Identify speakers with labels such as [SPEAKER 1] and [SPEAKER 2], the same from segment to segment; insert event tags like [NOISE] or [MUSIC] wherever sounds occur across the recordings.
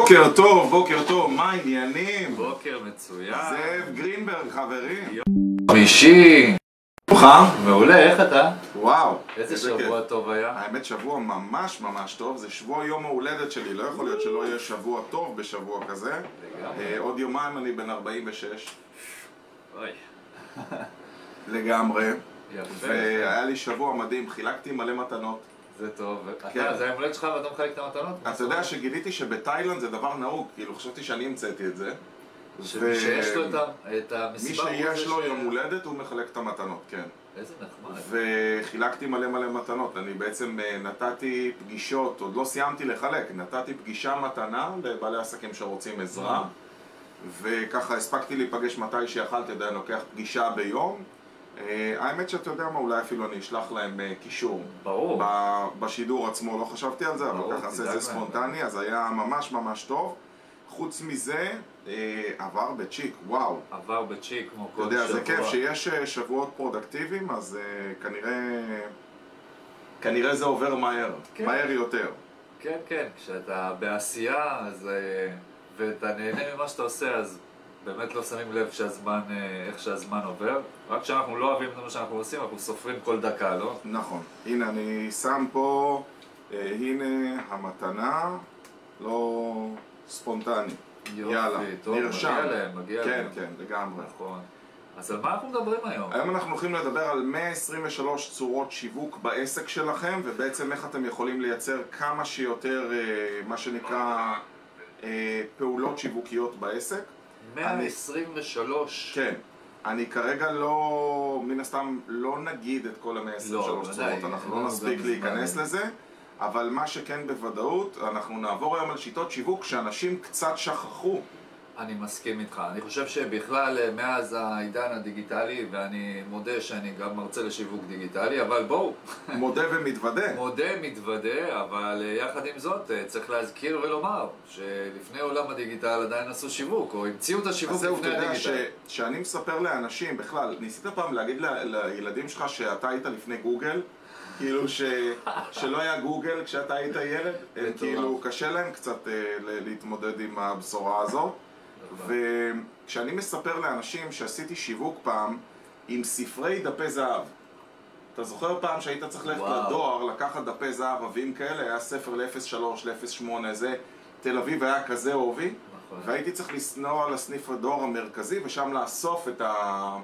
[SPEAKER 1] בוקר טוב, בוקר טוב, מה העניינים?
[SPEAKER 2] בוקר מצוין.
[SPEAKER 1] זאב גרינברג, חברים.
[SPEAKER 2] חמישי.
[SPEAKER 1] שלומך?
[SPEAKER 2] מעולה, איך אתה?
[SPEAKER 1] וואו.
[SPEAKER 2] איזה שבוע
[SPEAKER 1] כיף.
[SPEAKER 2] טוב היה?
[SPEAKER 1] האמת שבוע ממש ממש טוב, זה שבוע יום ההולדת שלי, לא יכול להיות שלא יהיה שבוע טוב בשבוע כזה.
[SPEAKER 2] לגמרי.
[SPEAKER 1] אה, עוד יומיים אני בן 46,
[SPEAKER 2] אוי,
[SPEAKER 1] לגמרי.
[SPEAKER 2] יפה.
[SPEAKER 1] והיה לי שבוע מדהים, חילקתי מלא מתנות.
[SPEAKER 2] זה טוב.
[SPEAKER 1] כן.
[SPEAKER 2] אתה, זה היום הולדת שלך ואתה מחלק את המתנות?
[SPEAKER 1] אתה יודע שגיליתי שבתאילנד זה דבר נהוג, כאילו חשבתי שאני המצאתי את זה.
[SPEAKER 2] שמי שיש לו את ה- את
[SPEAKER 1] מי
[SPEAKER 2] המסיבה... הוא
[SPEAKER 1] שיש לו
[SPEAKER 2] ש-
[SPEAKER 1] יום הולדת הוא מחלק את המתנות, כן.
[SPEAKER 2] איזה נחמד.
[SPEAKER 1] וחילקתי מלא מלא מתנות. אני בעצם אה, נתתי פגישות, עוד לא סיימתי לחלק, נתתי פגישה מתנה לבעלי עסקים שרוצים עזרה. וככה הספקתי להיפגש מתי שיכלתי, עדיין לוקח פגישה ביום. אה, האמת שאתה יודע מה, אולי אפילו אני אשלח להם אה, קישור.
[SPEAKER 2] ברור.
[SPEAKER 1] בשידור עצמו לא חשבתי על זה, אבל ככה זה. ספונטני, אז היה ממש ממש טוב. חוץ מזה, אה, עבר בצ'יק, וואו.
[SPEAKER 2] עבר בצ'יק כמו
[SPEAKER 1] אתה
[SPEAKER 2] כל
[SPEAKER 1] יודע, זה
[SPEAKER 2] שבוע.
[SPEAKER 1] כיף שיש שבועות פרודקטיביים, אז אה, כנראה... כנראה זה עובר מהר,
[SPEAKER 2] כן.
[SPEAKER 1] מהר יותר.
[SPEAKER 2] כן, כן, כשאתה בעשייה, אז... ואתה נהנה ממה שאתה עושה, אז באמת לא שמים לב שהזמן, אה, איך שהזמן עובר. רק כשאנחנו לא אוהבים את מה שאנחנו עושים, אנחנו סופרים כל דקה, לא?
[SPEAKER 1] נכון. הנה, אני שם פה, אה, הנה המתנה, לא ספונטני. יאללה,
[SPEAKER 2] טוב,
[SPEAKER 1] נרשם.
[SPEAKER 2] מגיע להם, מגיע
[SPEAKER 1] כן,
[SPEAKER 2] להם.
[SPEAKER 1] כן, לגמרי.
[SPEAKER 2] נכון. אז על מה אנחנו מדברים היום?
[SPEAKER 1] היום אנחנו הולכים לדבר על 123 צורות שיווק בעסק שלכם, ובעצם איך אתם יכולים לייצר כמה שיותר, אה, מה שנקרא, אה, פעולות שיווקיות בעסק.
[SPEAKER 2] 123.
[SPEAKER 1] כן. אני כרגע לא, מן הסתם, לא נגיד את כל ה-123
[SPEAKER 2] לא,
[SPEAKER 1] צורות,
[SPEAKER 2] ודאי,
[SPEAKER 1] אנחנו לא
[SPEAKER 2] לנו
[SPEAKER 1] נספיק להיכנס. לזה, אבל מה שכן בוודאות, אנחנו נעבור היום על שיטות שיווק שאנשים קצת שכחו.
[SPEAKER 2] אני מסכים איתך. אני חושב שבכלל, אה, מאז העידן הדיגיטלי, ואני מודה שאני גם מרצה לשיווק דיגיטלי, אבל בואו, [LAUGHS]
[SPEAKER 1] מודה ומתוודה.
[SPEAKER 2] מודה, מתוודה, אבל אה, יחד עם זאת, אה, צריך להזכיר ולומר שלפני עולם הדיגיטל עדיין עשו שיווק, או המציאו את
[SPEAKER 1] אז
[SPEAKER 2] השיווק
[SPEAKER 1] זהו, אתה
[SPEAKER 2] לפני
[SPEAKER 1] יודע, ש-
[SPEAKER 2] הדיגיטל.
[SPEAKER 1] שאני מספר לאנשים, בכלל, ניסית פעם להגיד ל- לילדים שלך שאתה היית לפני גוגל? כאילו ש... [LAUGHS] שלא היה גוגל כשאתה היית ילד? כאילו, קשה להם קצת להתמודד עם הבשורה הזאת. וכשאני מספר לאנשים שעשיתי שיווק פעם עם ספרי דפי זהב אתה זוכר פעם שהיית צריך ללכת. לדואר, לקחת דפי זהב עבים כאלה, היה ספר ל-03, ל-08, זה תל אביב היה כזה עובי
[SPEAKER 2] נכון.
[SPEAKER 1] והייתי צריך לנסוע לסניף הדואר המרכזי ושם לאסוף את, ה...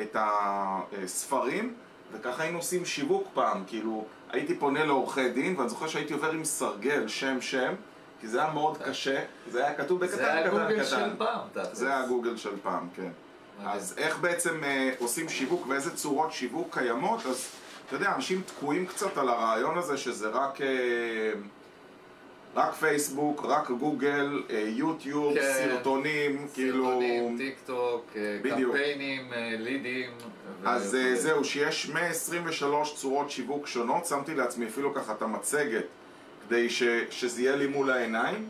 [SPEAKER 1] את הספרים וככה היינו עושים שיווק פעם, כאילו הייתי פונה לעורכי דין ואני זוכר שהייתי עובר עם סרגל שם שם כי זה היה מאוד קשה, זה היה כתוב בקטן
[SPEAKER 2] זה היה
[SPEAKER 1] קטן
[SPEAKER 2] גוגל
[SPEAKER 1] קטן
[SPEAKER 2] של פעם, תכלס.
[SPEAKER 1] זה היה גוגל של פעם, כן. אז איך בעצם אה, עושים שיווק ואיזה צורות שיווק קיימות אז אתה יודע, אנשים תקועים קצת על הרעיון הזה שזה רק, אה, רק פייסבוק, רק גוגל, אה, יוטיוב,
[SPEAKER 2] כן.
[SPEAKER 1] סרטונים, כאילו...
[SPEAKER 2] סרטונים, טיק טוק, אה,
[SPEAKER 1] בדיוק.
[SPEAKER 2] קמפיינים, אה, לידים.
[SPEAKER 1] אז
[SPEAKER 2] ו-
[SPEAKER 1] זהו, שיש 123 צורות שיווק שונות, שמתי לעצמי אפילו ככה את המצגת כדי ש, שזה יהיה לי מול העיניים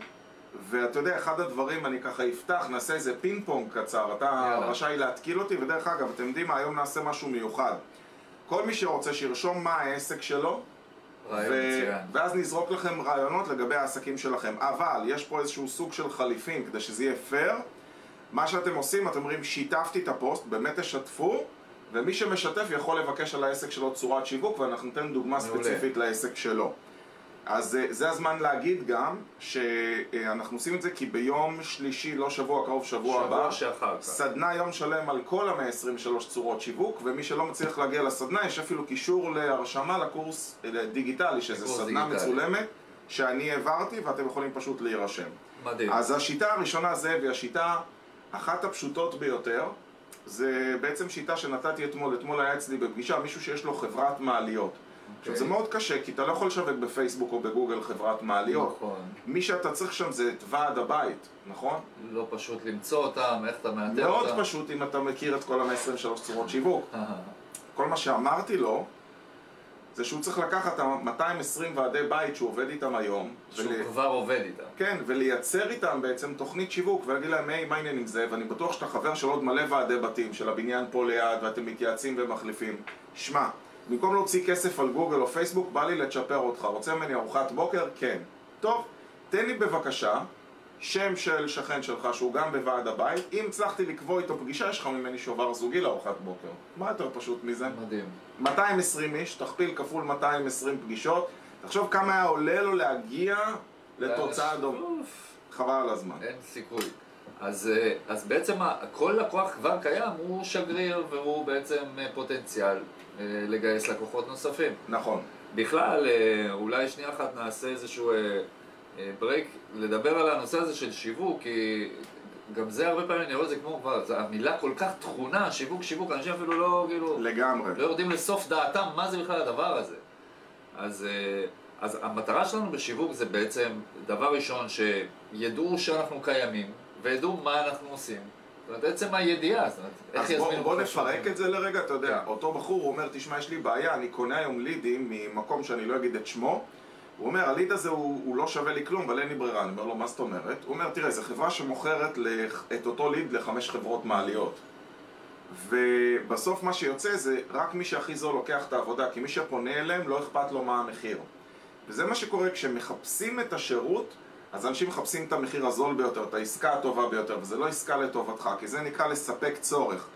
[SPEAKER 1] ואתה יודע, אחד הדברים, אני ככה אפתח, נעשה איזה פינג פונג קצר, אתה
[SPEAKER 2] יאללה.
[SPEAKER 1] רשאי להתקיל אותי, ודרך אגב, אתם יודעים מה, היום נעשה משהו מיוחד. כל מי שרוצה שירשום מה העסק שלו,
[SPEAKER 2] רעיון מצוין.
[SPEAKER 1] ואז נזרוק לכם רעיונות לגבי העסקים שלכם. אבל יש פה איזשהו סוג של חליפין כדי שזה יהיה פייר. מה שאתם עושים, אתם אומרים שיתפתי את הפוסט, באמת תשתפו, ומי שמשתף יכול לבקש על העסק שלו צורת שיווק, ואנחנו ניתן דוגמה
[SPEAKER 2] מעולה.
[SPEAKER 1] ספציפית לעסק שלו. אז אה, זה הזמן להגיד גם שאנחנו עושים את זה כי ביום שלישי, לא שבוע קרוב, שבוע הבא,
[SPEAKER 2] שבוע שאחר כך.
[SPEAKER 1] סדנה יום שלם על כל ה-123 צורות שיווק, ומי שלא מצליח להגיע לסדנה, יש אפילו קישור להרשמה לקורס אה, דיגיטלי, שזה סדנה
[SPEAKER 2] דיגיטלי.
[SPEAKER 1] מצולמת, שאני העברתי, ואתם יכולים פשוט להירשם.
[SPEAKER 2] מדהים.
[SPEAKER 1] אז השיטה הראשונה זה, והיא השיטה אחת הפשוטות ביותר, זה בעצם שיטה שנתתי אתמול, אתמול היה אצלי בפגישה מישהו שיש לו חברת מעליות. עכשיו זה מאוד קשה, כי אתה לא יכול לשווק בפייסבוק או בגוגל חברת מעליות.
[SPEAKER 2] נכון.
[SPEAKER 1] מי שאתה צריך שם זה את ועד הבית, נכון?
[SPEAKER 2] לא פשוט למצוא אותם, איך אתה מאתר
[SPEAKER 1] מאוד
[SPEAKER 2] אותם.
[SPEAKER 1] פשוט אם אתה מכיר את כל ה-123 צורות שיווק. כל מה שאמרתי לו, זה שהוא צריך לקחת את ה-220 ועדי בית שהוא עובד איתם היום,
[SPEAKER 2] שהוא
[SPEAKER 1] ול-
[SPEAKER 2] כבר עובד איתם.
[SPEAKER 1] כן, ולייצר איתם בעצם תוכנית שיווק, ולהגיד להם, היי, מה העניין עם זה? ואני בטוח שאתה חבר של עוד מלא ועדי בתים, של הבניין פה ליד, ואתם מתייעצים ומחליפים. שמע, במקום להוציא כסף על גוגל או פייסבוק, בא לי לצ'פר אותך. רוצה ממני ארוחת בוקר? כן. טוב, תן לי בבקשה שם של שכן שלך שהוא גם בוועד הבית, אם הצלחתי לקבוע איתו פגישה, יש לך ממני שובר זוגי לארוחת בוקר. מה יותר פשוט מזה?
[SPEAKER 2] מדהים.
[SPEAKER 1] 220 איש, תכפיל כפול 220 פגישות, תחשוב כמה היה עולה לו להגיע לתוצאה דומה. חבל על הזמן.
[SPEAKER 2] אין סיכוי. אז, אה, אז בעצם כל לקוח כבר קיים, הוא שגריר והוא בעצם אה, פוטנציאל אה, לגייס לקוחות נוספים.
[SPEAKER 1] נכון.
[SPEAKER 2] בכלל, אולי שנייה אחת נעשה איזשהו ברייק, לדבר על הנושא הזה של שיווק, כי גם זה הרבה פעמים אני רואה את זה כמו כבר, זו המילה כל כך תכונה, שיווק, שיווק, אנשים אפילו לא, כאילו,
[SPEAKER 1] לגמרי.
[SPEAKER 2] לא יורדים לסוף דעתם מה זה בכלל הדבר הזה. אז, אז המטרה שלנו בשיווק זה בעצם, דבר ראשון, שידעו שאנחנו קיימים, וידעו מה אנחנו עושים. זאת אומרת, עצם הידיעה, זאת אומרת, איך
[SPEAKER 1] אז בוא,
[SPEAKER 2] יזמינו
[SPEAKER 1] בוא
[SPEAKER 2] אותך
[SPEAKER 1] נפרק. את זה לרגע, אתה יודע,
[SPEAKER 2] כן.
[SPEAKER 1] אותו בחור הוא אומר, תשמע, יש לי בעיה, אני קונה היום לידים ממקום שאני לא אגיד את שמו, הוא אומר, הליד הזה הוא, הוא לא שווה לי כלום, אבל אין לי ברירה, אני אומר לו, מה זאת אומרת? הוא אומר, תראה, זו חברה שמוכרת לח- את אותו ליד לחמש חברות מעליות. ובסוף מה שיוצא זה רק מי שהכי זול לוקח את העבודה, כי מי שפונה אליהם לא אכפת לו מה המחיר. וזה מה שקורה כשמחפשים את השירות, אז אנשים מחפשים את המחיר הזול ביותר, את העסקה הטובה ביותר, וזה לא עסקה לטובתך, כי זה נקרא לספק צורך.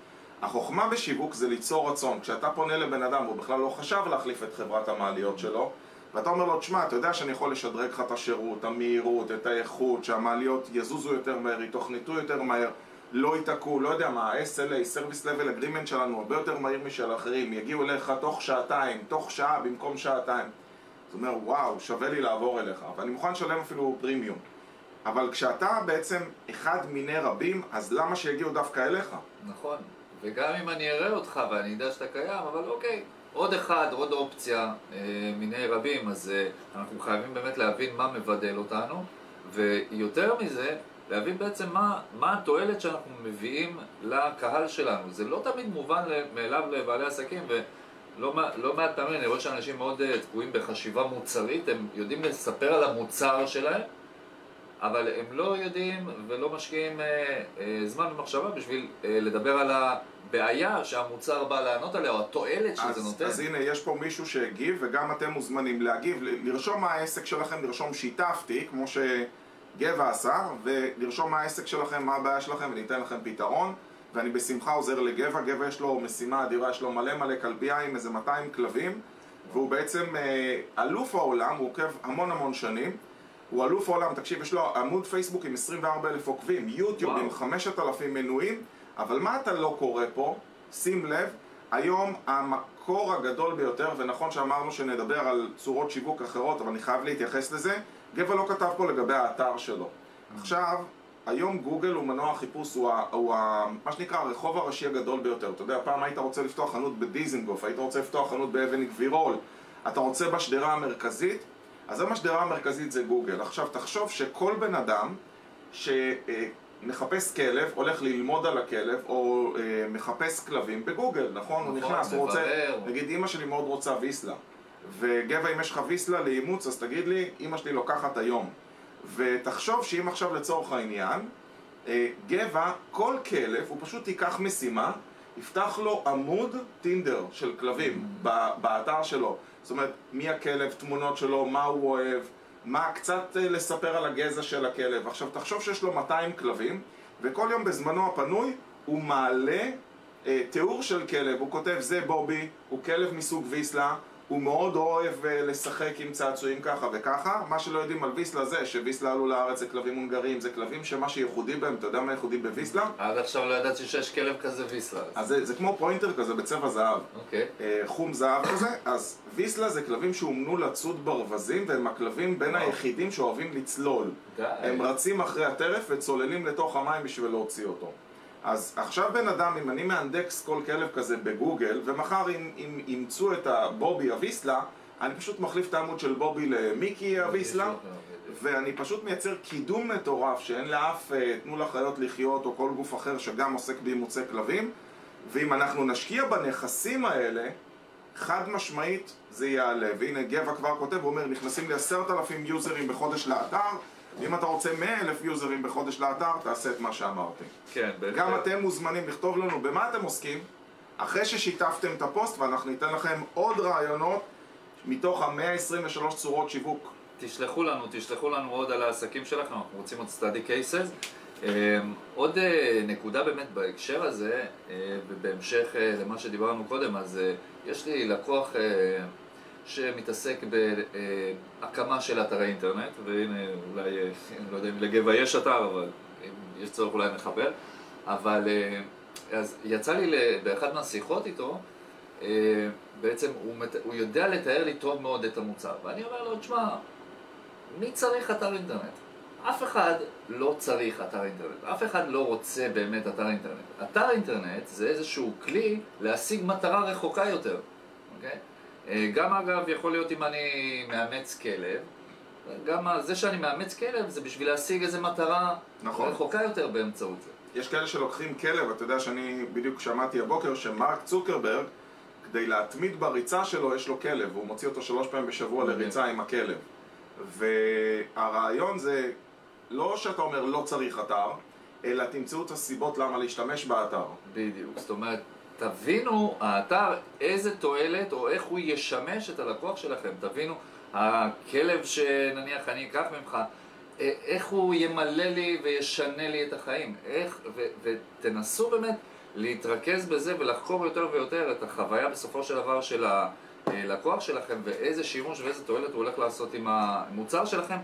[SPEAKER 1] החוכמה בשיווק זה ליצור רצון. כשאתה פונה לבן אדם, הוא בכלל לא חשב להחליף את חברת המעליות שלו, ואתה אומר לו, תשמע, אתה יודע שאני יכול לשדרג לך את השירות, המהירות, את האיכות, שהמעליות יזוזו יותר מהר, יתוכנתו יותר מהר, לא ייתקעו, לא יודע מה, ה-SLA, Service Level Agreement שלנו הרבה יותר מהיר משל אחרים, יגיעו אליך תוך שעתיים, תוך שעה במקום שעתיים. זאת אומרת, וואו, שווה לי לעבור אליך, ואני מוכן לשלם אפילו פרימיום. אבל כשאתה בעצם אחד מיני רבים, אז למה שיגיעו דווקא אליך?
[SPEAKER 2] נכון, וגם אם אני אראה אותך ואני אדע שאתה קיים, אבל אוקיי, עוד אחד, עוד אופציה אה, מיני רבים, אז אה, אנחנו חייבים באמת להבין מה מבדל אותנו, ויותר מזה, להבין בעצם מה, מה התועלת שאנחנו מביאים לקהל שלנו. זה לא תמיד מובן מאליו לבעלי עסקים, מע- לא מעט פעמים אני רואה שאנשים מאוד אה, תקועים בחשיבה מוצרית, הם יודעים לספר על המוצר שלהם, אבל הם לא יודעים ולא משקיעים אה, אה, זמן ומחשבה בשביל אה, לדבר על הבעיה שהמוצר בא לענות עליה, או התועלת שזה
[SPEAKER 1] אז,
[SPEAKER 2] נותן.
[SPEAKER 1] אז הנה, יש פה מישהו שהגיב, וגם אתם מוזמנים להגיב, לרשום מה העסק שלכם, לרשום שיתפתי, כמו שגבע עשה, ולרשום מה העסק שלכם, מה הבעיה שלכם, ואני אתן לכם פתרון. ואני בשמחה עוזר לגבע, גבע יש לו משימה אדירה, יש לו מלא מלא כלבייה עם איזה 200 כלבים, והוא בעצם אה, אלוף העולם, הוא עוקב המון המון שנים. הוא אלוף העולם, תקשיב, יש לו עמוד פייסבוק עם 24 אלף עוקבים, יוטיוב
[SPEAKER 2] וואו.
[SPEAKER 1] עם 5,000 מנויים, אבל מה אתה לא קורא פה? שים לב, היום המקור הגדול ביותר, ונכון שאמרנו שנדבר על צורות שיווק אחרות, אבל אני חייב להתייחס לזה, גבע לא כתב פה לגבי האתר שלו. עכשיו, היום גוגל הוא מנוע החיפוש, הוא, ה, הוא ה, מה שנקרא הרחוב הראשי הגדול ביותר. אתה יודע, פעם היית רוצה לפתוח חנות בדיזנגוף, היית רוצה לפתוח חנות באבן גבירול, אתה רוצה בשדרה המרכזית, אז היום השדרה המרכזית זה גוגל. עכשיו, תחשוב שכל בן אדם שמחפש כלב, הולך ללמוד על הכלב, או אה, מחפש כלבים בגוגל, נכון? הוא
[SPEAKER 2] נכון,
[SPEAKER 1] נכנס, הוא רוצה... נגיד, אימא שלי מאוד רוצה ויסלה. וגבע, אם יש לך ויסלה לאימוץ, אז תגיד לי, אימא שלי לוקחת היום. ותחשוב שאם עכשיו לצורך העניין, אה, גבע, כל כלב, הוא פשוט ייקח משימה, יפתח לו עמוד טינדר של כלבים באתר שלו. זאת אומרת, מי הכלב, תמונות שלו, מה הוא אוהב, מה, קצת אה, לספר על הגזע של הכלב. עכשיו, תחשוב שיש לו 200 כלבים, וכל יום בזמנו הפנוי הוא מעלה אה, תיאור של כלב, הוא כותב זה בובי, הוא כלב מסוג ויסלה, הוא מאוד אוהב אה, לשחק עם צעצועים ככה וככה. מה שלא יודעים על ויסלה זה שוויסלה עלו לארץ זה כלבים הונגרים, זה כלבים שמה שייחודי בהם, אתה יודע מה ייחודי בוויסלה?
[SPEAKER 2] עד עכשיו לא ידעתי שיש כלב כזה ויסלה.
[SPEAKER 1] אז זה, זה כמו פוינטר כזה בצבע זהב.
[SPEAKER 2] אוקיי.
[SPEAKER 1] אה, חום זהב כזה, אז ויסלה זה כלבים שאומנו לצוד ברווזים והם הכלבים בין
[SPEAKER 2] וואו.
[SPEAKER 1] היחידים שאוהבים לצלול.
[SPEAKER 2] די.
[SPEAKER 1] הם רצים אחרי הטרף וצוללים לתוך המים בשביל להוציא אותו. אז עכשיו בן אדם, אם אני מאנדקס כל כלב כזה בגוגל, ומחר אם, אם ימצאו את הבובי הוויסלה, אני פשוט מחליף את העמוד של בובי למיקי הוויסלה, ואני פשוט מייצר קידום מטורף שאין לאף אה, תנו לחיות לחיות או כל גוף אחר שגם עוסק באימוצי כלבים, ואם אנחנו נשקיע בנכסים האלה, חד משמעית זה יעלה. והנה גבע כבר כותב, הוא אומר, נכנסים לי עשרת אלפים יוזרים בחודש לאתר, ואם אתה רוצה מאה אלף יוזרים בחודש לאתר, תעשה את מה שאמרתי.
[SPEAKER 2] כן, בהחלט.
[SPEAKER 1] גם אתם מוזמנים לכתוב לנו במה אתם עוסקים, אחרי ששיתפתם את הפוסט, ואנחנו ניתן לכם עוד רעיונות מתוך ה-123 צורות שיווק
[SPEAKER 2] תשלחו לנו, תשלחו לנו עוד על העסקים שלכם, אנחנו רוצים עוד study cases. אה, עוד אה, נקודה באמת בהקשר הזה, אה, ובהמשך למה שדיברנו קודם, אז יש לי לקוח שמתעסק בהקמה של אתרי אינטרנט, והנה אולי, אה, אני לא יודע אם לגבע יש אתר, אבל אם יש צורך אולי נחבר, אבל אה, אז יצא לי באחת מהשיחות איתו, אה, בעצם הוא, מת- הוא יודע לתאר לי טוב מאוד את המוצר, ואני אומר לו, תשמע, מי צריך אתר אינטרנט? אף אחד לא צריך אתר אינטרנט, אף אחד לא רוצה באמת אתר אינטרנט. אתר אינטרנט זה איזשהו כלי להשיג מטרה רחוקה יותר, אוקיי? אה, גם אגב, יכול להיות אם אני מאמץ כלב, גם זה שאני מאמץ כלב זה בשביל להשיג איזו מטרה
[SPEAKER 1] נכון.
[SPEAKER 2] רחוקה יותר באמצעות זה.
[SPEAKER 1] יש כאלה שלוקחים כלב, אתה יודע שאני בדיוק שמעתי הבוקר שמרק צוקרברג, כדי להתמיד בריצה שלו, יש לו כלב, והוא מוציא אותו שלוש פעמים בשבוע. לריצה עם הכלב. והרעיון זה לא שאתה אומר לא צריך אתר, אלא תמצאו את הסיבות למה להשתמש באתר.
[SPEAKER 2] בדיוק, זאת אומרת, תבינו האתר איזה תועלת או איך הוא ישמש את הלקוח שלכם, תבינו הכלב שנניח אני אקח ממך, אה, איך הוא ימלא לי וישנה לי את החיים, איך, ו, ותנסו באמת להתרכז בזה ולחקור יותר ויותר את החוויה בסופו של דבר של הלקוח שלכם ואיזה שימוש ואיזה תועלת הוא הולך לעשות עם המוצר שלכם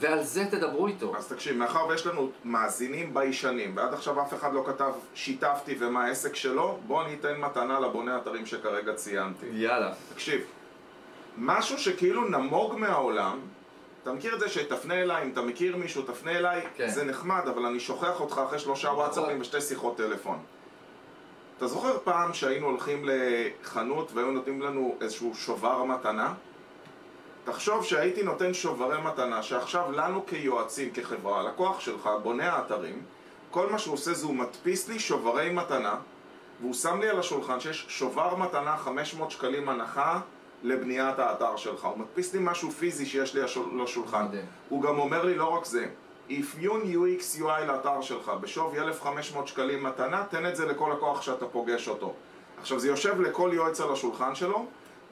[SPEAKER 2] ועל זה תדברו איתו.
[SPEAKER 1] אז תקשיב, מאחר ויש לנו מאזינים ביישנים, ועד עכשיו אף אחד לא כתב שיתפתי ומה העסק שלו, בוא אני אתן מתנה לבוני אתרים שכרגע ציינתי.
[SPEAKER 2] יאללה.
[SPEAKER 1] תקשיב, משהו שכאילו נמוג מהעולם, אתה מכיר את זה שתפנה אליי, אם אתה מכיר מישהו, תפנה אליי,
[SPEAKER 2] כן.
[SPEAKER 1] זה נחמד, אבל אני שוכח אותך אחרי שלושה וואטסאפים ושתי שיחות טלפון. אתה זוכר פעם שהיינו הולכים לחנות והיו נותנים לנו איזשהו שובר מתנה? תחשוב שהייתי נותן שוברי מתנה, שעכשיו לנו כיועצים, כחברה, הלקוח שלך, בונה האתרים, כל מה שהוא עושה זה הוא מדפיס לי שוברי מתנה, והוא שם לי על השולחן שיש שובר מתנה 500 שקלים הנחה לבניית האתר שלך. הוא מדפיס לי משהו פיזי שיש לי על השולחן. הוא גם אומר לי לא רק זה, אפיון UX UI לאתר שלך בשווי 1,500 שקלים מתנה, תן את זה לכל לקוח שאתה פוגש אותו. עכשיו זה יושב לכל יועץ על השולחן שלו,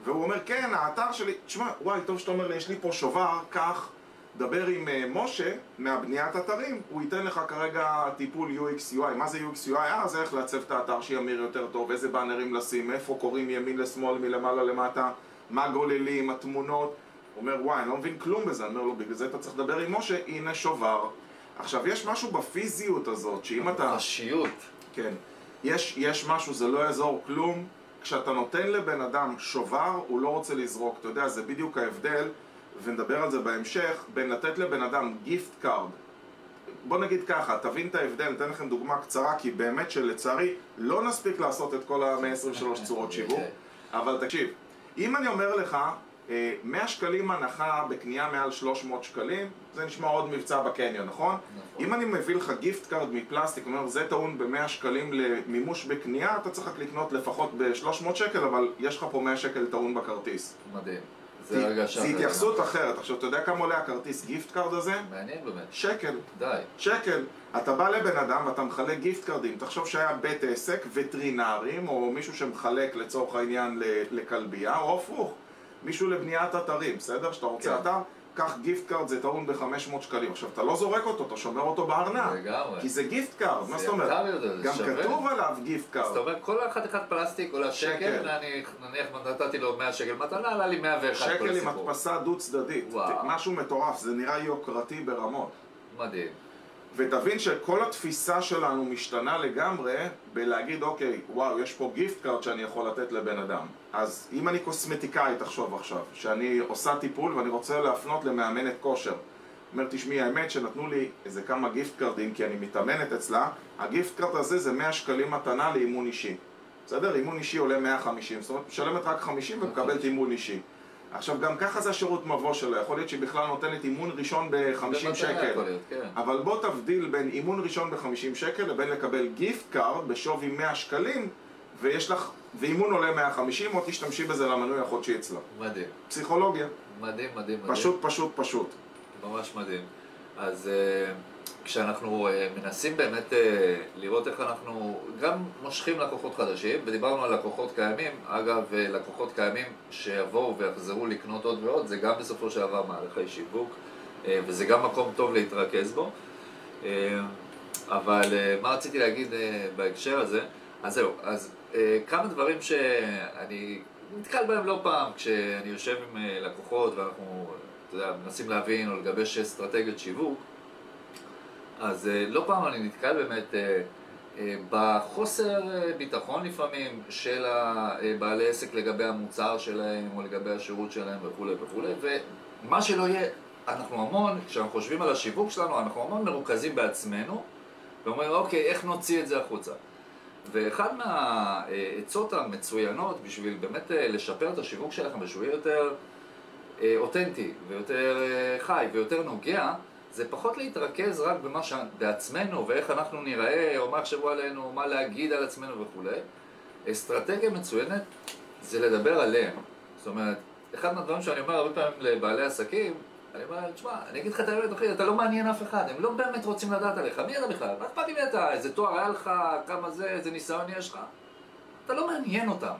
[SPEAKER 1] והוא אומר כן, האתר שלי, תשמע, וואי, טוב שאתה אומר לי, יש לי פה שובר, קח, דבר עם uh, משה מהבניית אתרים, הוא ייתן לך כרגע טיפול UX UI. מה זה UX UI? אה, זה איך לעצב את האתר שימיר יותר טוב, איזה באנרים לשים, איפה קוראים ימין לשמאל, מלמעלה למטה, מה גוללים, התמונות. הוא אומר, וואי, אני לא מבין כלום בזה. אני אומר לו, בגלל זה אתה צריך לדבר עם משה, הנה שובר. עכשיו, יש משהו בפיזיות הזאת, שאם אתה...
[SPEAKER 2] מוחשיות.
[SPEAKER 1] כן. יש, יש משהו, זה לא יעזור כלום. כשאתה נותן לבן אדם שובר, הוא לא רוצה לזרוק. אתה יודע, זה בדיוק ההבדל, ונדבר על זה בהמשך, בין לתת לבן אדם gift card. בוא נגיד ככה, תבין את ההבדל, ניתן לכם דוגמה קצרה, כי באמת שלצערי לא נספיק לעשות את כל ה-123 צורות שיווק. [LAUGHS] אבל תקשיב, אם אני אומר לך, 100 שקלים הנחה בקנייה מעל 300 שקלים, זה נשמע עוד מבצע בקניון, נכון?
[SPEAKER 2] נכון.
[SPEAKER 1] אם אני מביא לך gift card מפלסטיק, אומר זה טעון ב-100 שקלים למימוש בקנייה, אתה צריך רק לקנות לפחות ב-300 שקל, אבל יש לך פה 100 שקל טעון בכרטיס.
[SPEAKER 2] מדהים.
[SPEAKER 1] זה,
[SPEAKER 2] הרגשה
[SPEAKER 1] זה. התייחסות אחרת. עכשיו, אתה יודע כמה עולה הכרטיס gift card הזה?
[SPEAKER 2] מעניין באמת.
[SPEAKER 1] שקל.
[SPEAKER 2] די.
[SPEAKER 1] שקל. אתה בא לבן אדם ואתה מחלק gift card ים, תחשוב שהיה בית עסק, וטרינרים, או מישהו שמחלק לצורך העניין לכלבייה, או הפוך, מישהו לבניית אתרים, בסדר? שאתה רוצה
[SPEAKER 2] כן.
[SPEAKER 1] אתר, קח gift card, זה טעון ב-500 שקלים. עכשיו, אתה לא זורק אותו, אתה שומר אותו בארנק.
[SPEAKER 2] לגמרי.
[SPEAKER 1] כי זה gift card, מה זאת אומרת? גם. כתוב עליו
[SPEAKER 2] gift
[SPEAKER 1] card.
[SPEAKER 2] אתה אומר, כל אחד אחד פלסטיק עולה
[SPEAKER 1] שקל.
[SPEAKER 2] נניח נתתי לו 100 שקל מתנה, עלה לי 101 כל
[SPEAKER 1] שקל עם
[SPEAKER 2] הסיפור.
[SPEAKER 1] הדפסה דו צדדית. משהו מטורף, זה נראה יוקרתי ברמות.
[SPEAKER 2] מדהים.
[SPEAKER 1] ותבין שכל התפיסה שלנו משתנה לגמרי בלהגיד, אוקיי, וואו, יש פה gift card שאני יכול לתת לבן אדם. אז אם אני קוסמטיקאי, תחשוב עכשיו, שאני עושה טיפול ואני רוצה להפנות למאמנת כושר. אומר, תשמעי, האמת שנתנו לי איזה כמה gift card ים כי אני מתאמנת אצלה, ה gift card הזה זה 100 שקלים מתנה לאימון אישי. בסדר? אימון אישי עולה 150, זאת אומרת, משלמת רק 50 ומקבלת אימון אישי. עכשיו, גם ככה זה השירות מבוא שלו, יכול להיות שהיא בכלל נותנת אימון ראשון ב-50
[SPEAKER 2] במתנה
[SPEAKER 1] שקל.
[SPEAKER 2] להיות, כן.
[SPEAKER 1] אבל בוא תבדיל בין אימון ראשון ב-50 שקל לבין לקבל gift card בשווי 100 שקלים ויש לך, ואימון עולה 150 או תשתמשי בזה למנוי החודשי אצלה.
[SPEAKER 2] מדהים.
[SPEAKER 1] פסיכולוגיה.
[SPEAKER 2] מדהים, מדהים, מדהים.
[SPEAKER 1] פשוט, פשוט, פשוט.
[SPEAKER 2] ממש מדהים. אז אה, כשאנחנו אה, מנסים באמת אה, לראות איך אנחנו גם מושכים לקוחות חדשים, ודיברנו על לקוחות קיימים, אגב, אה, לקוחות קיימים שיבואו ויחזרו לקנות עוד ועוד, זה גם בסופו של דבר מהלכי שיווק, וזה גם מקום טוב להתרכז בו. אבל מה רציתי להגיד בהקשר הזה? אז זהו, אז כמה דברים שאני נתקל בהם לא פעם כשאני יושב עם לקוחות ואנחנו, אתה יודע, מנסים להבין או לגבש אסטרטגיות שיווק. אז אה, לא פעם אני נתקל באמת אה, אה, בחוסר ביטחון לפעמים של בעלי עסק לגבי המוצר שלהם או לגבי השירות שלהם וכולי וכולי ומה שלא יהיה, אנחנו המון, כשאנחנו חושבים על השיווק שלנו, אנחנו המון מרוכזים בעצמנו ואומרים אוקיי, איך נוציא את זה החוצה? ואחד מהעצות המצוינות בשביל באמת לשפר את השיווק שלכם ושהוא יהיה יותר אותנטי ויותר חי ויותר נוגע זה פחות להתרכז רק במה ש... בעצמנו ואיך אנחנו נראה, או מה יחשבו עלינו, מה להגיד על עצמנו וכולי. אסטרטגיה מצוינת זה לדבר עליהם. זאת אומרת, אחד מהדברים שאני אומר הרבה פעמים לבעלי עסקים, אני אומר, תשמע, אני אגיד לך את האמת, אחי, אתה לא מעניין אף אחד, הם לא באמת רוצים לדעת עליך, מי אתה בכלל? מה אכפת לי מי אתה? איזה תואר היה לך, כמה זה, איזה ניסיון יש לך? אתה לא מעניין אותם.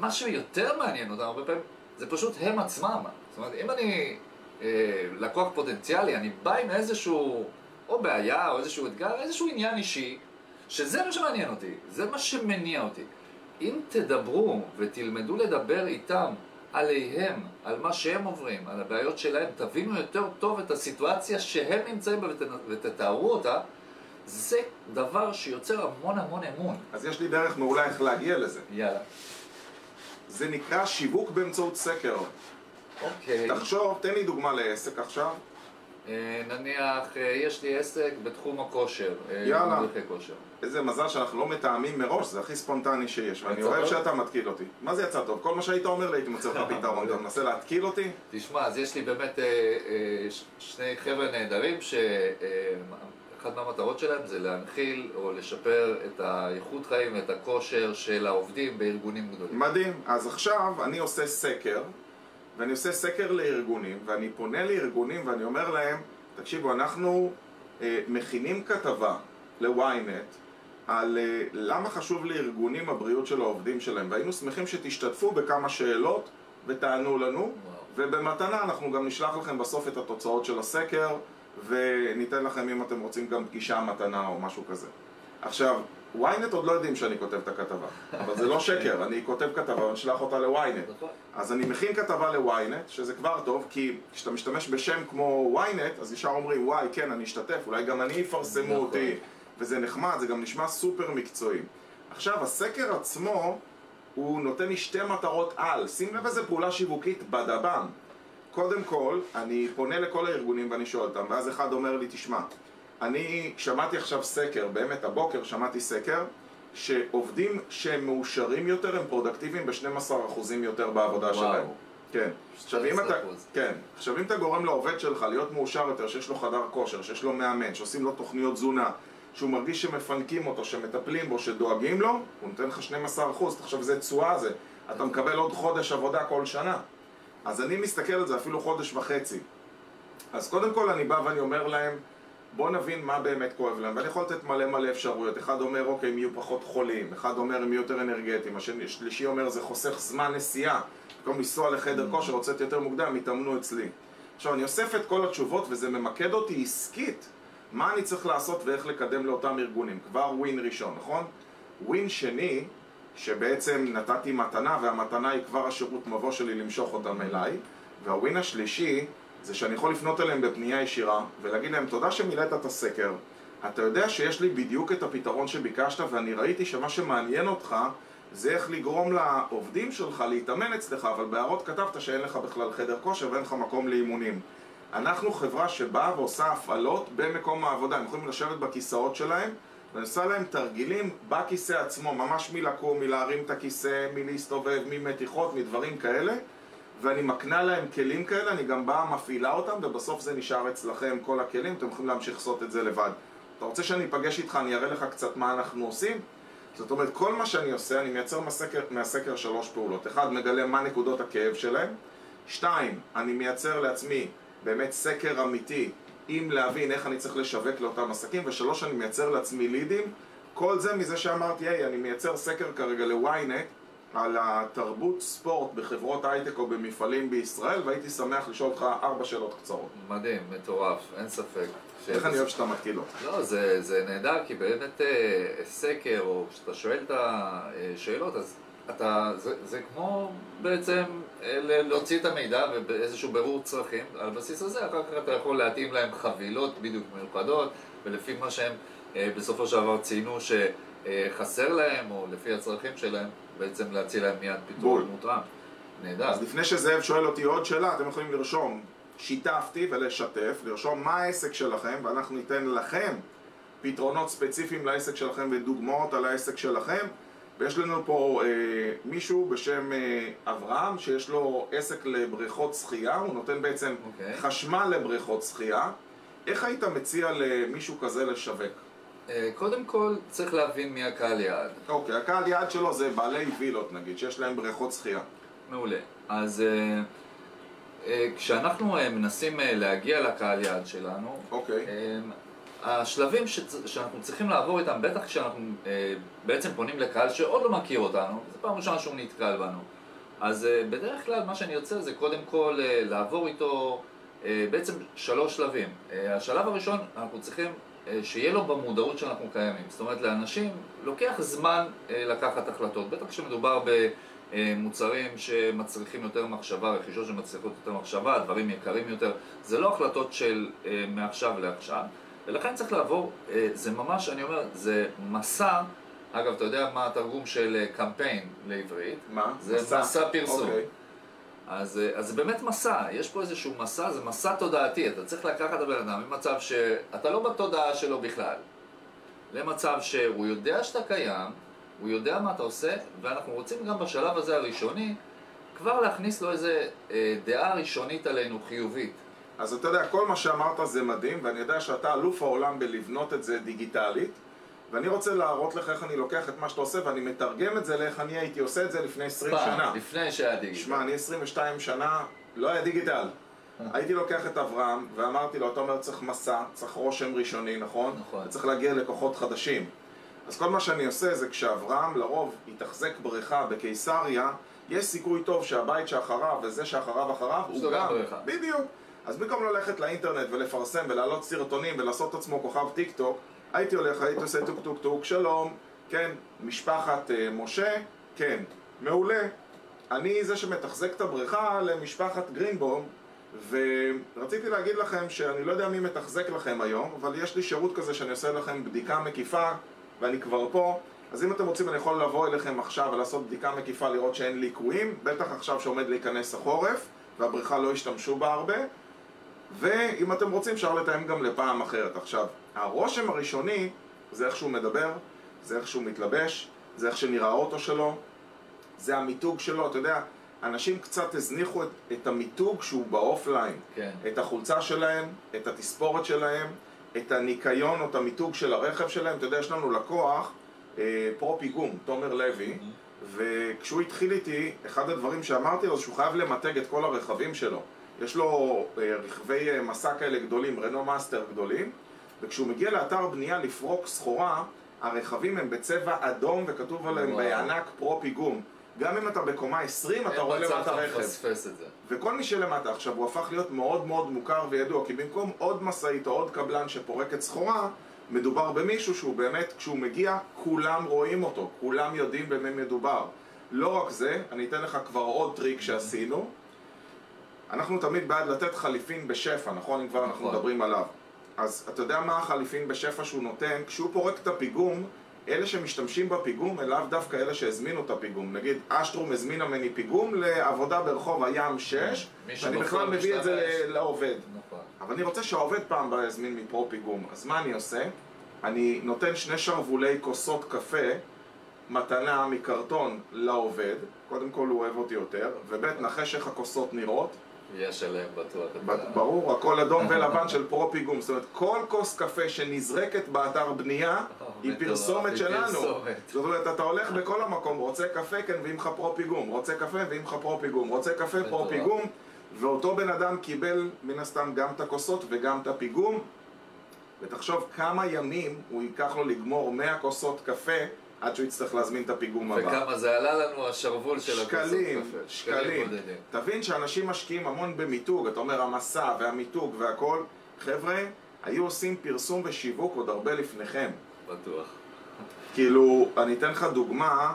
[SPEAKER 2] מה שיותר מעניין אותם הרבה פעמים, זה פשוט הם עצמם. זאת אומרת, אם אני לקוח פוטנציאלי, אני בא עם איזשהו, או בעיה, או איזשהו אתגר, איזשהו עניין אישי, שזה מה שמעניין אותי, זה מה שמניע אותי. אם תדברו ותלמדו לדבר איתם עליהם, על מה שהם עוברים, על הבעיות שלהם, תבינו יותר טוב את הסיטואציה שהם נמצאים בה ותתארו אותה, זה דבר שיוצר המון המון אמון.
[SPEAKER 1] אז יש לי דרך מעולה איך להגיע לזה.
[SPEAKER 2] יאללה.
[SPEAKER 1] זה נקרא שיווק באמצעות סקר.
[SPEAKER 2] אוקיי.
[SPEAKER 1] תחשוב, תן לי דוגמה לעסק עכשיו.
[SPEAKER 2] אה, נניח, אה, יש לי עסק בתחום הכושר.
[SPEAKER 1] אה, יאללה. איזה מזל שאנחנו לא מתאמים מראש, זה הכי ספונטני שיש, ואני אוהב שאתה מתקיל אותי. מה זה יצא טוב? כל מה שהיית אומר לי הייתי מוצא לך פתרון, אתה מנסה להתקיל אותי?
[SPEAKER 2] תשמע, אז יש לי באמת שני חבר'ה נהדרים, שאחת מהמטרות שלהם זה להנחיל או לשפר את האיכות חיים ואת הכושר של העובדים בארגונים גדולים.
[SPEAKER 1] מדהים. אז עכשיו אני עושה סקר. ואני עושה סקר לארגונים, ואני פונה לארגונים ואני אומר להם, תקשיבו, אנחנו אה, מכינים כתבה ל-ynet על אה, למה חשוב לארגונים הבריאות של העובדים שלהם, והיינו שמחים שתשתתפו בכמה שאלות ותענו לנו, וואו. ובמתנה אנחנו גם נשלח לכם בסוף את התוצאות של הסקר, וניתן לכם אם אתם רוצים גם פגישה מתנה או משהו כזה. עכשיו, ynet עוד לא יודעים שאני כותב את הכתבה, אבל זה לא שקר, אני כותב כתבה ואני אשלח אותה ל-ynet. אז אני מכין כתבה ל-ynet, שזה כבר טוב, כי כשאתה משתמש בשם כמו ynet, אז ישר אומרים, וואי, כן, אני אשתתף, אולי גם אני יפרסמו נכון. אותי, וזה נחמד, זה גם נשמע סופר מקצועי. עכשיו, הסקר עצמו, הוא נותן לי שתי מטרות על, שים לב איזה פעולה שיווקית בדב"ם. קודם כל, אני פונה לכל הארגונים ואני שואל אותם, ואז אחד אומר לי, תשמע, אני שמעתי עכשיו סקר, באמת הבוקר שמעתי סקר, שעובדים שהם מאושרים יותר הם פרודקטיביים ב-12% יותר בעבודה וואו. שלהם. כן. עכשיו אם, אתה, כן. עכשיו אם אתה גורם לעובד שלך להיות מאושר יותר, שיש לו חדר כושר, שיש לו מאמן, שעושים לו תוכניות תזונה, שהוא מרגיש שמפנקים אותו, שמטפלים בו, שדואגים לו, הוא נותן לך 12%, תחשוב איזה תשואה זה. אתה מקבל עוד חודש עבודה כל שנה. אז אני מסתכל על זה אפילו חודש וחצי. אז קודם כל אני בא ואני אומר להם, בוא נבין מה באמת כואב להם, ואני יכול לתת מלא מלא אפשרויות. אחד אומר, אוקיי, הם יהיו פחות חולים, אחד אומר, הם יהיו יותר אנרגטיים, השלישי אומר, זה חוסך זמן נסיעה. במקום לנסוע לחדר כושר, לצאת יותר מוקדם, יתאמנו אצלי. עכשיו, אני אוסף את כל התשובות, וזה ממקד אותי עסקית, מה אני צריך לעשות ואיך לקדם לאותם ארגונים. כבר ווין ראשון, נכון? ווין שני, שבעצם נתתי מתנה, והמתנה היא כבר השירות מבוא שלי למשוך אותם אליי, והווין השלישי, זה שאני יכול לפנות אליהם בפנייה ישירה ולהגיד להם תודה שמילאת את הסקר. אתה יודע שיש לי בדיוק את הפתרון שביקשת ואני ראיתי שמה שמעניין אותך זה איך לגרום לעובדים שלך להתאמן אצלך אבל בהערות כתבת שאין לך בכלל חדר כושר ואין לך מקום לאימונים. אנחנו חברה שבאה ועושה הפעלות במקום העבודה. הם יכולים לשבת בכיסאות שלהם ואני עושה להם תרגילים בכיסא עצמו ממש מלקום, מלהרים את הכיסא, מלהסתובב, ממתיחות, מדברים כאלה ואני מקנה להם כלים כאלה, אני גם באה מפעילה אותם ובסוף זה נשאר אצלכם כל הכלים, אתם יכולים להמשיך לעשות את זה לבד. אתה רוצה שאני אפגש איתך, אני אראה לך קצת מה אנחנו עושים? זאת אומרת, כל מה שאני עושה, אני מייצר מהסקר, מהסקר שלוש פעולות. אחד, מגלה מה נקודות הכאב שלהם. שתיים, אני מייצר לעצמי באמת סקר אמיתי עם להבין איך אני צריך לשווק לאותם עסקים, ושלוש, אני מייצר לעצמי לידים. כל זה מזה שאמרתי, היי, אני מייצר סקר כרגע ל-ynet על התרבות ספורט בחברות הייטק או במפעלים בישראל, והייתי שמח לשאול אותך ארבע שאלות קצרות.
[SPEAKER 2] מדהים, מטורף, אין ספק.
[SPEAKER 1] איך אני אוהב שאתה מתקיל אותי.
[SPEAKER 2] לא, זה, זה נהדר, כי באמת אה, סקר, או כשאתה שואל את השאלות, אז אתה, זה, זה כמו בעצם אה, להוציא את המידע ובאיזשהו בירור צרכים, על בסיס הזה אחר כך אתה יכול להתאים להם חבילות בדיוק מיוחדות, ולפי מה שהם אה, בסופו של דבר ציינו שחסר להם, או לפי הצרכים שלהם, בעצם להציע להם מיד פתרון מותאם. נהדר.
[SPEAKER 1] אז לפני שזאב שואל אותי עוד שאלה, אתם יכולים לרשום שיתפתי ולשתף, לרשום מה העסק שלכם, ואנחנו ניתן לכם פתרונות ספציפיים לעסק שלכם ודוגמאות על העסק שלכם. ויש לנו פה אה, מישהו בשם אה, אברהם, שיש לו עסק לבריכות שחייה, הוא נותן בעצם okay.
[SPEAKER 2] אוקיי.
[SPEAKER 1] חשמל לבריכות שחייה. איך היית מציע למישהו כזה לשווק?
[SPEAKER 2] אה, קודם כל, צריך להבין מי הקהל יעד.
[SPEAKER 1] אוקיי, הקהל יעד שלו זה בעלי וילות נגיד, שיש להם בריכות שחייה.
[SPEAKER 2] מעולה. אז אה, אה, כשאנחנו מנסים להגיע לקהל יעד שלנו,
[SPEAKER 1] אוקיי.
[SPEAKER 2] השלבים שצ... שאנחנו צריכים לעבור איתם, בטח כשאנחנו בעצם פונים לקהל שעוד לא מכיר אותנו, זו פעם ראשונה שהוא נתקל בנו. אז בדרך כלל מה שאני רוצה זה קודם כל לעבור איתו בעצם שלוש שלבים. השלב הראשון, אנחנו צריכים שיהיה לו במודעות שאנחנו קיימים. זאת אומרת, לאנשים לוקח זמן אה, לקחת החלטות, בטח כשמדובר במוצרים שמצריכים יותר מחשבה, רכישות שמצריכות יותר מחשבה, דברים יקרים יותר, זה לא החלטות של אה, מעכשיו לעכשיו. ולכן צריך לעבור, אה, זה ממש, אני אומר, זה מסע, אגב, אתה יודע מה התרגום של קמפיין לעברית?
[SPEAKER 1] מה?
[SPEAKER 2] זה מסע, מסע פרסום.
[SPEAKER 1] אוקיי.
[SPEAKER 2] אז, אה, אז זה באמת מסע, יש פה איזשהו מסע, זה מסע תודעתי, אתה צריך לקחת את הבן אדם ממצב שאתה לא בתודעה שלו בכלל, למצב שהוא יודע שאתה קיים, הוא יודע מה אתה עושה, ואנחנו רוצים גם בשלב הזה הראשוני כבר להכניס לו איזה אה, דעה ראשונית עלינו חיובית.
[SPEAKER 1] אז אתה יודע, כל מה שאמרת זה מדהים, ואני יודע שאתה אלוף העולם בלבנות את זה דיגיטלית, ואני רוצה להראות לך איך אני לוקח את מה שאתה עושה, ואני מתרגם את זה לאיך אני הייתי עושה את זה לפני 20
[SPEAKER 2] פעם,
[SPEAKER 1] שנה.
[SPEAKER 2] לפני שהיה דיגיטל.
[SPEAKER 1] שמע, אני 22 שנה, לא היה דיגיטל. הייתי לוקח את אברהם, ואמרתי לו, אתה אומר צריך מסע, צריך רושם ראשוני, נכון?
[SPEAKER 2] נכון.
[SPEAKER 1] צריך להגיע ללקוחות חדשים. אז כל מה שאני עושה זה כשאברהם לרוב יתחזק בריכה בקיסריה, יש סיכוי טוב שהבית שאחריו וזה שאחריו אחריו הוא
[SPEAKER 2] גם... בריכה.
[SPEAKER 1] בדיוק. אז במקום ללכת לאינטרנט ולפרסם ולהעלות סרטונים ולעשות את עצמו כוכב טיק טוק, הייתי הולך, הייתי עושה טוק טוק טוק, שלום, כן, משפחת אה, משה, כן, מעולה. אני זה שמתחזק את הבריכה למשפחת גרינבום, ורציתי להגיד לכם שאני לא יודע מי מתחזק לכם היום, אבל יש לי שירות כזה שאני עושה לכם בדיקה מקיפה, ואני כבר פה. אז אם אתם רוצים אני יכול לבוא אליכם עכשיו ולעשות בדיקה מקיפה לראות שאין ליקויים, בטח עכשיו שעומד להיכנס החורף, והבריכה לא השתמשו בה הרבה. ואם אתם רוצים אפשר לתאם גם לפעם אחרת. עכשיו, הרושם הראשוני זה איך שהוא מדבר, זה איך שהוא מתלבש, זה איך שנראה האוטו שלו, זה המיתוג שלו, אתה יודע, אנשים קצת הזניחו את, את המיתוג שהוא באופליין,
[SPEAKER 2] כן.
[SPEAKER 1] את החולצה שלהם, את התספורת שלהם, את הניקיון או את המיתוג של הרכב שלהם, אתה יודע, יש לנו לקוח, אה, פרו פיגום, תומר לוי, וכשהוא התחיל איתי, אחד הדברים שאמרתי לו זה שהוא חייב למתג את כל הרכבים שלו. יש לו אה, רכבי אה, משא כאלה גדולים, רנו מאסטר גדולים, וכשהוא מגיע לאתר בנייה לפרוק סחורה, הרכבים הם בצבע אדום וכתוב עליהם. בענק פרו פיגום. גם אם אתה בקומה 20 אתה רואה למטה רכב. וכל מי שלמטה עכשיו הוא הפך להיות מאוד מאוד מוכר וידוע כי במקום עוד משאית או עוד קבלן שפורקת סחורה מדובר במישהו שהוא באמת, כשהוא מגיע, כולם רואים אותו, כולם יודעים במי מדובר. לא רק זה, אני אתן לך כבר עוד טריק שעשינו. אנחנו תמיד בעד לתת חליפין בשפע, נכון? אם כבר אנחנו
[SPEAKER 2] נכון.
[SPEAKER 1] מדברים עליו. אז אתה יודע מה החליפין בשפע שהוא נותן? כשהוא פורק את הפיגום, אלה שמשתמשים בפיגום הם לאו דווקא אלה שהזמינו את הפיגום. נגיד, אשטרום הזמינה ממני פיגום לעבודה ברחוב הים 6,
[SPEAKER 2] מי
[SPEAKER 1] ואני בכלל מביא את זה לעובד.
[SPEAKER 2] נכון.
[SPEAKER 1] אבל אני רוצה שהעובד פעם הבאה יזמין מפרו פיגום. אז מה אני עושה? אני נותן שני שרוולי כוסות קפה, מתנה מקרטון לעובד, קודם כל הוא אוהב אותי יותר, וב' נחש איך הכוסות נראות.
[SPEAKER 2] יש עליהם בטוח.
[SPEAKER 1] ברור, הכל אדום [LAUGHS] ולבן של פרו פיגום. זאת אומרת, כל כוס קפה שנזרקת באתר בנייה היא
[SPEAKER 2] מטורף,
[SPEAKER 1] פרסומת
[SPEAKER 2] היא
[SPEAKER 1] שלנו. זאת אומרת, אתה הולך בכל המקום, רוצה קפה, כן, מביאים לך פרו פיגום, רוצה קפה, מביאים לך פרו פיגום, רוצה קפה, פרו
[SPEAKER 2] מטורף.
[SPEAKER 1] פיגום, ואותו בן אדם קיבל מן הסתם גם את הכוסות וגם את הפיגום, ותחשוב כמה ימים הוא ייקח לו לגמור 100 כוסות קפה עד שהוא יצטרך להזמין את הפיגום הבא.
[SPEAKER 2] וכמה זה עלה לנו השרוול של הכוסות
[SPEAKER 1] שקלים,
[SPEAKER 2] קפה.
[SPEAKER 1] שקלים.
[SPEAKER 2] בודדים.
[SPEAKER 1] תבין שאנשים משקיעים המון במיתוג, אתה אומר המסע והמיתוג והכל, חבר'ה, היו עושים פרסום ושיווק עוד הרבה לפניכם.
[SPEAKER 2] בטוח.
[SPEAKER 1] כאילו, אני אתן לך דוגמה,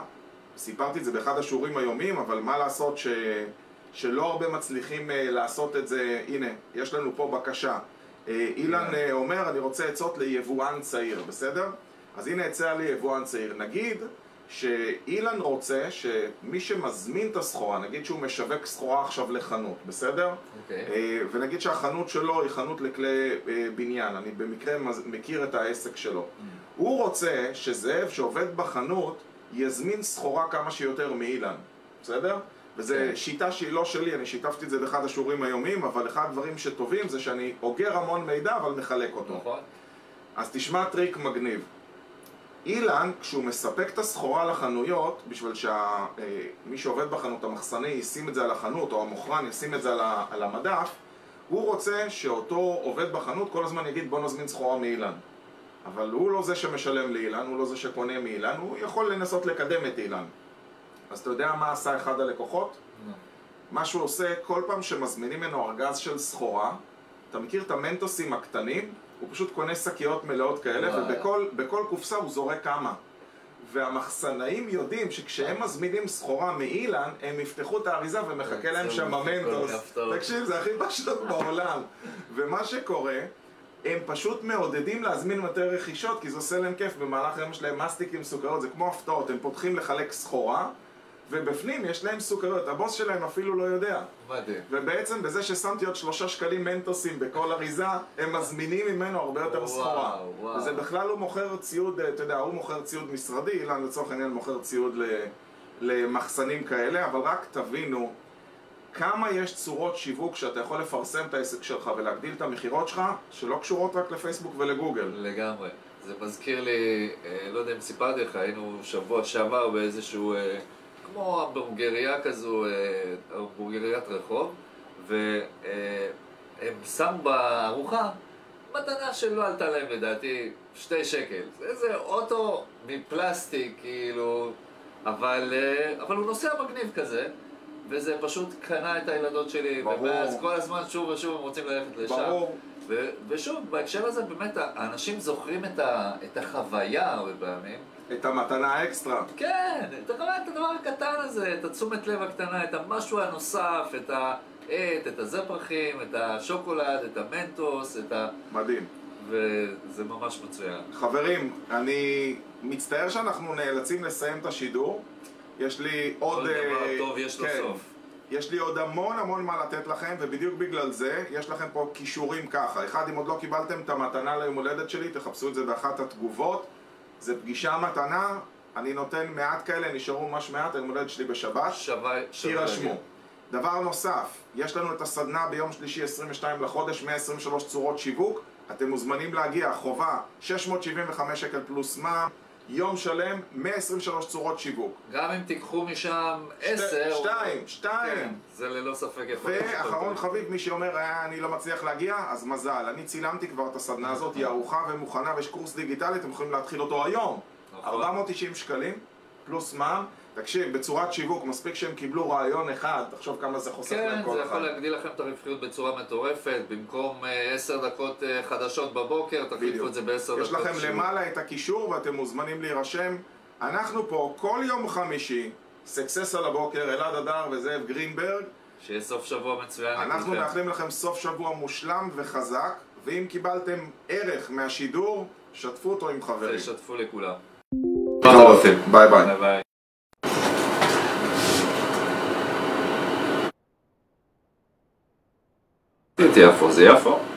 [SPEAKER 1] סיפרתי את זה באחד השיעורים היומיים, אבל מה לעשות ש... שלא הרבה מצליחים אה, לעשות את זה, הנה, יש לנו פה בקשה. אה, אילן אה, אומר, אני רוצה עצות ליבואן צעיר, בסדר? אז הנה הצע לי יבואן צעיר. נגיד שאילן רוצה שמי שמזמין את הסחורה, נגיד שהוא משווק סחורה עכשיו לחנות, בסדר?
[SPEAKER 2] אוקיי.
[SPEAKER 1] אה, ונגיד שהחנות שלו היא חנות לכלי אה, בניין, אני במקרה מכיר את העסק שלו. הוא רוצה שזאב שעובד בחנות יזמין סחורה כמה שיותר מאילן, בסדר? וזו
[SPEAKER 2] כן.
[SPEAKER 1] שיטה שהיא לא שלי, אני שיתפתי את זה באחד השיעורים היומיים, אבל אחד הדברים שטובים זה שאני אוגר המון מידע אבל מחלק אותו.
[SPEAKER 2] נכון?
[SPEAKER 1] אז תשמע טריק מגניב. אילן, כשהוא מספק את הסחורה לחנויות, בשביל שמי שעובד בחנות, המחסני, ישים את זה על החנות, או המוכרן ישים את זה על המדף, הוא רוצה שאותו עובד בחנות כל הזמן יגיד בוא נזמין סחורה מאילן. אבל הוא לא זה שמשלם לאילן, הוא לא זה שקונה מאילן, הוא יכול לנסות לקדם את אילן. אז אתה יודע מה עשה אחד הלקוחות? מה שהוא עושה, כל פעם שמזמינים ממנו ארגז של סחורה, אתה מכיר את המנטוסים הקטנים? הוא פשוט קונה שקיות מלאות כאלה,
[SPEAKER 2] וואי.
[SPEAKER 1] ובכל בכל קופסה הוא זורק כמה. והמחסנאים יודעים שכשהם מזמינים סחורה מאילן, הם יפתחו את האריזה ומחכה להם שם המנטוס. תקשיב, זה הכי פשוט בעולם. ומה שקורה, הם פשוט מעודדים להזמין יותר רכישות, כי זה עושה להם כיף. במהלך היום שלהם מסטיקים סוכריות, זה כמו הפתעות, הם פותחים לחלק סחורה, ובפנים יש להם סוכריות. הבוס שלהם אפילו לא יודע.
[SPEAKER 2] מדהים.
[SPEAKER 1] ובעצם בזה ששמתי עוד שלושה שקלים מנטוסים בכל אריזה, הם מזמינים ממנו הרבה יותר סחורה. וזה בכלל הוא מוכר ציוד, אתה יודע, הוא מוכר ציוד משרדי, אילן לצורך העניין מוכר ציוד למחסנים כאלה, אבל רק תבינו כמה יש צורות שיווק שאתה יכול לפרסם את העסק שלך ולהגדיל את המכירות שלך, שלא קשורות רק לפייסבוק ולגוגל.
[SPEAKER 2] לגמרי. זה מזכיר לי, אה, לא יודע אם סיפרתי לך, היינו שבוע שעבר באיזשהו, אה, כמו המבורגריה כזו, אה, המבורגריית רחוב, והם שמו בארוחה מתנה שלא עלתה להם לדעתי שתי שקל. זה איזה אוטו מפלסטיק, כאילו, אבל, אה, אבל הוא נוסע מגניב כזה. וזה פשוט קנה את הילדות שלי,
[SPEAKER 1] ברור.
[SPEAKER 2] ומאז כל הזמן שוב ושוב הם רוצים ללכת לשם.
[SPEAKER 1] ברור.
[SPEAKER 2] ו- ושוב, בהקשר הזה באמת האנשים זוכרים את, ה- את החוויה הרבה פעמים.
[SPEAKER 1] את המתנה האקסטרה.
[SPEAKER 2] כן, אתה רואה את הדבר הקטן הזה, את התשומת לב הקטנה, את המשהו הנוסף, את העט, את הזפרחים, את השוקולד, את המנטוס, את ה...
[SPEAKER 1] מדהים.
[SPEAKER 2] וזה ממש מצוין.
[SPEAKER 1] חברים, אני מצטער שאנחנו נאלצים לסיים את השידור. יש לי עוד...
[SPEAKER 2] כל דבר
[SPEAKER 1] אה,
[SPEAKER 2] טוב יש לו
[SPEAKER 1] כן.
[SPEAKER 2] סוף.
[SPEAKER 1] יש לי עוד המון המון מה לתת לכם, ובדיוק בגלל זה יש לכם פה כישורים ככה. אחד, אם עוד לא קיבלתם את המתנה ליום הולדת שלי, תחפשו את זה באחת התגובות. זה פגישה מתנה, אני נותן מעט כאלה, נשארו ממש מעט, היום הולדת שלי בשבת. תירשמו. דבר נוסף, יש לנו את הסדנה ביום שלישי 22 לחודש, 123 צורות שיווק. אתם מוזמנים להגיע, חובה 675 שקל פלוס מע"מ, יום שלם, 123 צורות שיווק.
[SPEAKER 2] גם אם תיקחו משם עשר...
[SPEAKER 1] שתיים, שתיים.
[SPEAKER 2] כן, זה ללא ספק יכול להיות
[SPEAKER 1] ואחרון. חביב, מי שאומר, "אה, אני לא מצליח להגיע, אז מזל. אני צילמתי כבר את הסדנה הזאת, היא ערוכה ומוכנה, ויש קורס דיגיטלי, אתם יכולים להתחיל אותו היום.
[SPEAKER 2] נכון.
[SPEAKER 1] 490 שקלים, פלוס מע"מ. תקשיב, בצורת שיווק, מספיק שהם קיבלו רעיון אחד, תחשוב כמה זה חוסך
[SPEAKER 2] כן,
[SPEAKER 1] להם כל
[SPEAKER 2] זה
[SPEAKER 1] אחד.
[SPEAKER 2] יכול להגדיל לכם את הרווחיות בצורה מטורפת, במקום אה, עשר דקות אה, חדשות בבוקר, תחליפו. את זה בעשר דקות.
[SPEAKER 1] יש לכם
[SPEAKER 2] שיווק.
[SPEAKER 1] למעלה את הקישור ואתם מוזמנים להירשם. אנחנו פה כל יום חמישי, סקסס על הבוקר, אלעד אדר וזאב גרינברג.
[SPEAKER 2] שיהיה סוף שבוע מצוין
[SPEAKER 1] אנחנו. מאחלים לכם סוף שבוע מושלם וחזק, ואם קיבלתם ערך מהשידור, שתפו אותו עם חברים.
[SPEAKER 2] תשתפו לכולם.
[SPEAKER 1] טוב, ביי ביי.
[SPEAKER 2] ביי ביי. יפו זה יפו.